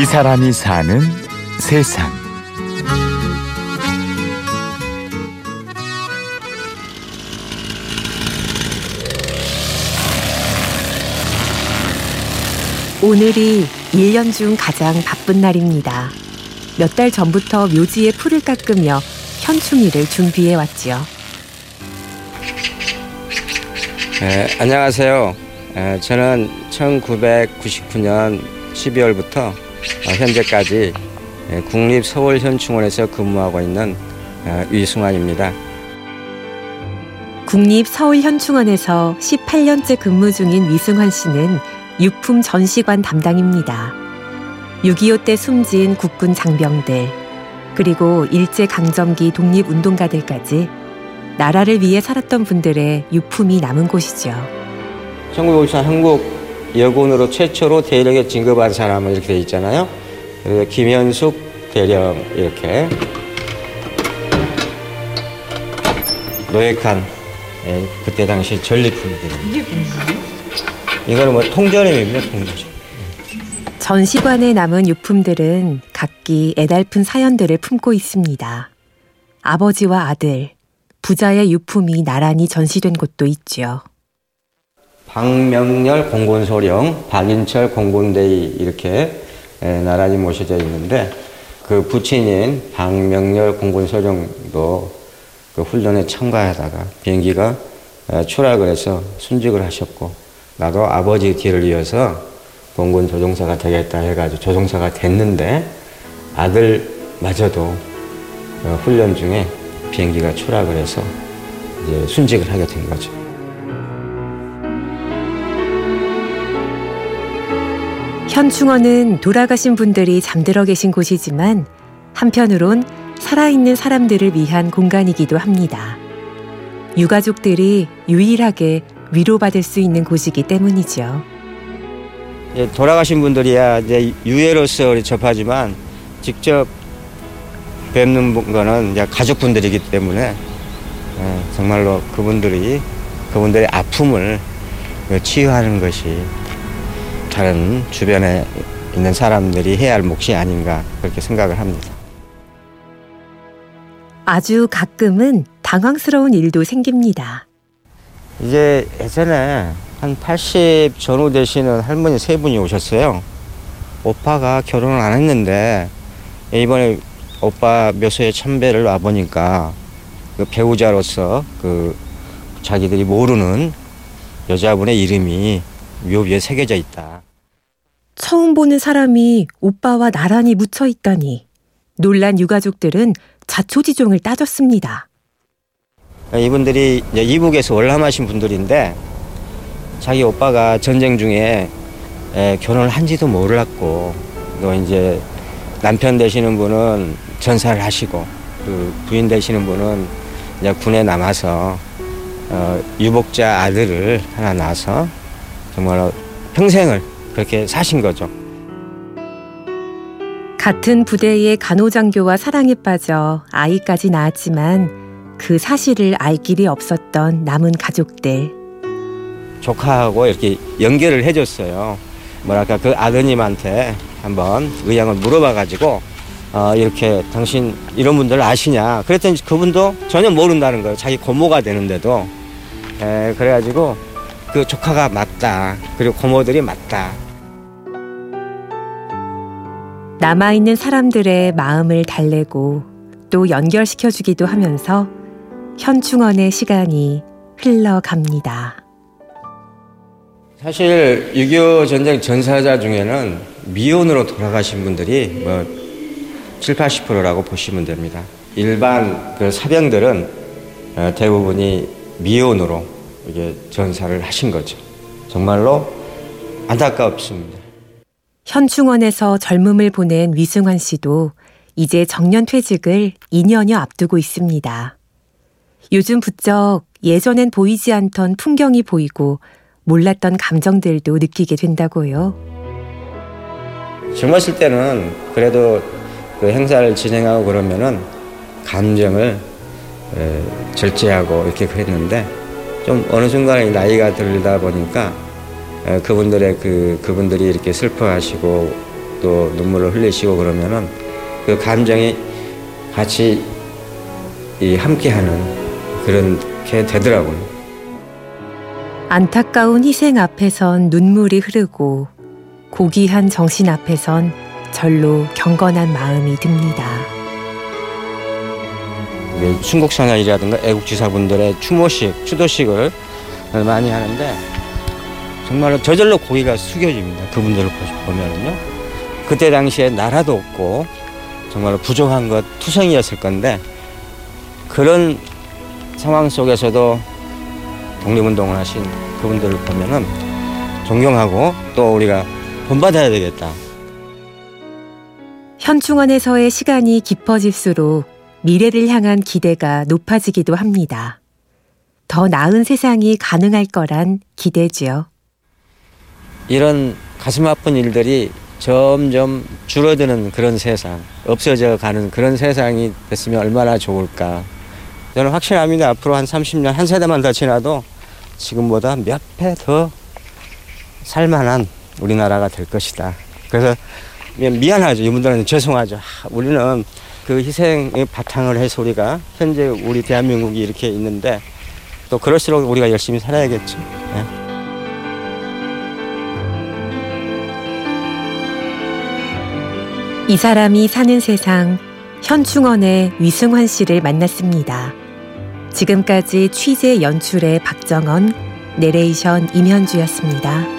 이 사람이 사는 세상. 오늘이 1년 중 가장 바쁜 날입니다. 몇 달 전부터 묘지에 풀을 깎으며 현충일을 준비해 왔지요. 네, 안녕하세요. 에, 저는 1999년 12월부터 어, 현재까지 에, 국립서울현충원에서 근무하고 있는 어, 위승환입니다. 국립서울현충원에서 18년째 근무 중인 위승환 씨는 유품 전시관 담당입니다. 6.25 때 숨진 국군 장병들, 그리고 일제강점기 독립운동가들까지 나라를 위해 살았던 분들의 유품이 남은 곳이죠. 1954 한국 여군으로 최초로 대령에 진급한 사람은 이렇게 돼 있잖아요. 그래서 김현숙 대령 이렇게 노획한 예, 그때 당시 전리품들입니다. 이게 이거는 뭐 통전임입니다, 통전. 전시관에 남은 유품들은 각기 애달픈 사연들을 품고 있습니다. 아버지와 아들, 부자의 유품이 나란히 전시된 곳도 있지요. 박명렬 공군소령, 박인철 공군대위 이렇게 에, 나란히 모셔져 있는데 그 부친인 박명렬 공군소령도 그 훈련에 참가하다가 비행기가 에, 추락을 해서 순직을 하셨고 나도 아버지 뒤를 이어서 공군 조종사가 되겠다 해가지고 조종사가 됐는데 아들마저도 어, 훈련 중에 비행기가 추락을 해서 이제 순직을 하게 된 거죠. 현충원은 돌아가신 분들이 잠들어 계신 곳이지만 한편으론 살아있는 사람들을 위한 공간이기도 합니다. 유가족들이 유일하게 위로받을 수 있는 곳이기 때문이죠. 예, 돌아가신 분들이야 이제 유해로서 접하지만 직접 뵙는 거는 가족분들이기 때문에 예, 정말로 그분들이 그분들의 아픔을 치유하는 것이 다른 주변에 있는 사람들이 해야 할 몫이 아닌가 그렇게 생각을 합니다. 아주 가끔은 당황스러운 일도 생깁니다. 이제 예전에 한 80 전후 되시는 할머니 세 분이 오셨어요. 오빠가 결혼을 안 했는데 이번에 오빠 묘소에 참배를 와 보니까 그 배우자로서 그 자기들이 모르는 여자분의 이름이 묘 위에 새겨져 있다. 처음 보는 사람이 오빠와 나란히 묻혀 있다니 놀란 유가족들은 자초지종을 따졌습니다. 이분들이 이북에서 월남하신 분들인데 자기 오빠가 전쟁 중에 에, 결혼을 한지도 몰랐고 또 이제 남편 되시는 분은 전사를 하시고 그 부인 되시는 분은 이제 군에 남아서 어, 유복자 아들을 하나 낳아서 정말 평생을 그렇게 사신 거죠. 같은 부대의 간호장교와 사랑에 빠져 아이까지 낳았지만 그 사실을 알 길이 없었던 남은 가족들. 조카하고 이렇게 연결을 해줬어요. 뭐랄까 그 아드님한테 한번 의향을 물어봐가지고 어, 이렇게 당신 이런 분들 아시냐? 그랬더니 그분도 전혀 모른다는 거예요. 자기 고모가 되는데도 에, 그래가지고 그 조카가 맞다. 그리고 고모들이 맞다. 남아있는 사람들의 마음을 달래고 또 연결시켜주기도 하면서 현충원의 시간이 흘러갑니다. 사실 6.25 전쟁 전사자 중에는 미혼으로 돌아가신 분들이 뭐 7, 80%라고 보시면 됩니다. 일반 그 사병들은 어, 대부분이 미혼으로 이게 전사를 하신 거죠. 정말로 안타깝습니다. 현충원에서 젊음을 보낸 위승환 씨도 이제 정년 퇴직을 2년여 앞두고 있습니다. 요즘 부쩍 예전엔 보이지 않던 풍경이 보이고 몰랐던 감정들도 느끼게 된다고요. 젊었을 때는 그래도 그 행사를 진행하고 그러면은 감정을 에, 절제하고 이렇게 그랬는데 좀 어느 순간에 나이가 들다 보니까 에, 그분들의 그 그분들이 이렇게 슬퍼하시고 또 눈물을 흘리시고 그러면은 그 감정이 같이 이 함께하는 그런 게 되더라고요. 안타까운 희생 앞에선 눈물이 흐르고 고귀한 정신 앞에선 절로 경건한 마음이 듭니다. 순국 선열이라든가 애국지사분들의 추모식, 추도식을 많이 하는데 정말로 저절로 고기가 숙여집니다. 그분들을 보면은요. 그때 당시에 나라도 없고 정말로 부족한 것 투성이었을 건데 그런 상황 속에서도 독립운동을 하신 그분들을 보면은 존경하고 또 우리가 본받아야 되겠다. 현충원에서의 시간이 깊어질수록 미래를 향한 기대가 높아지기도 합니다. 더 나은 세상이 가능할 거란 기대지요. 이런 가슴 아픈 일들이 점점 줄어드는 그런 세상, 없어져 가는 그런 세상이 됐으면 얼마나 좋을까. 저는 확실합니다. 앞으로 한 30년, 한 세대만 더 지나도 지금보다 몇 배 더 살만한 우리나라가 될 것이다. 그래서 미안하죠. 이분들은 죄송하죠. 아, 우리는 그 희생의 바탕을 해서 우리가 현재 우리 대한민국이 이렇게 있는데 또 그럴수록 우리가 열심히 살아야겠죠. 네. 이 사람이 사는 세상 현충원의 위승환 씨를 만났습니다. 지금까지 취재 연출의 박정원, 내레이션 임현주였습니다.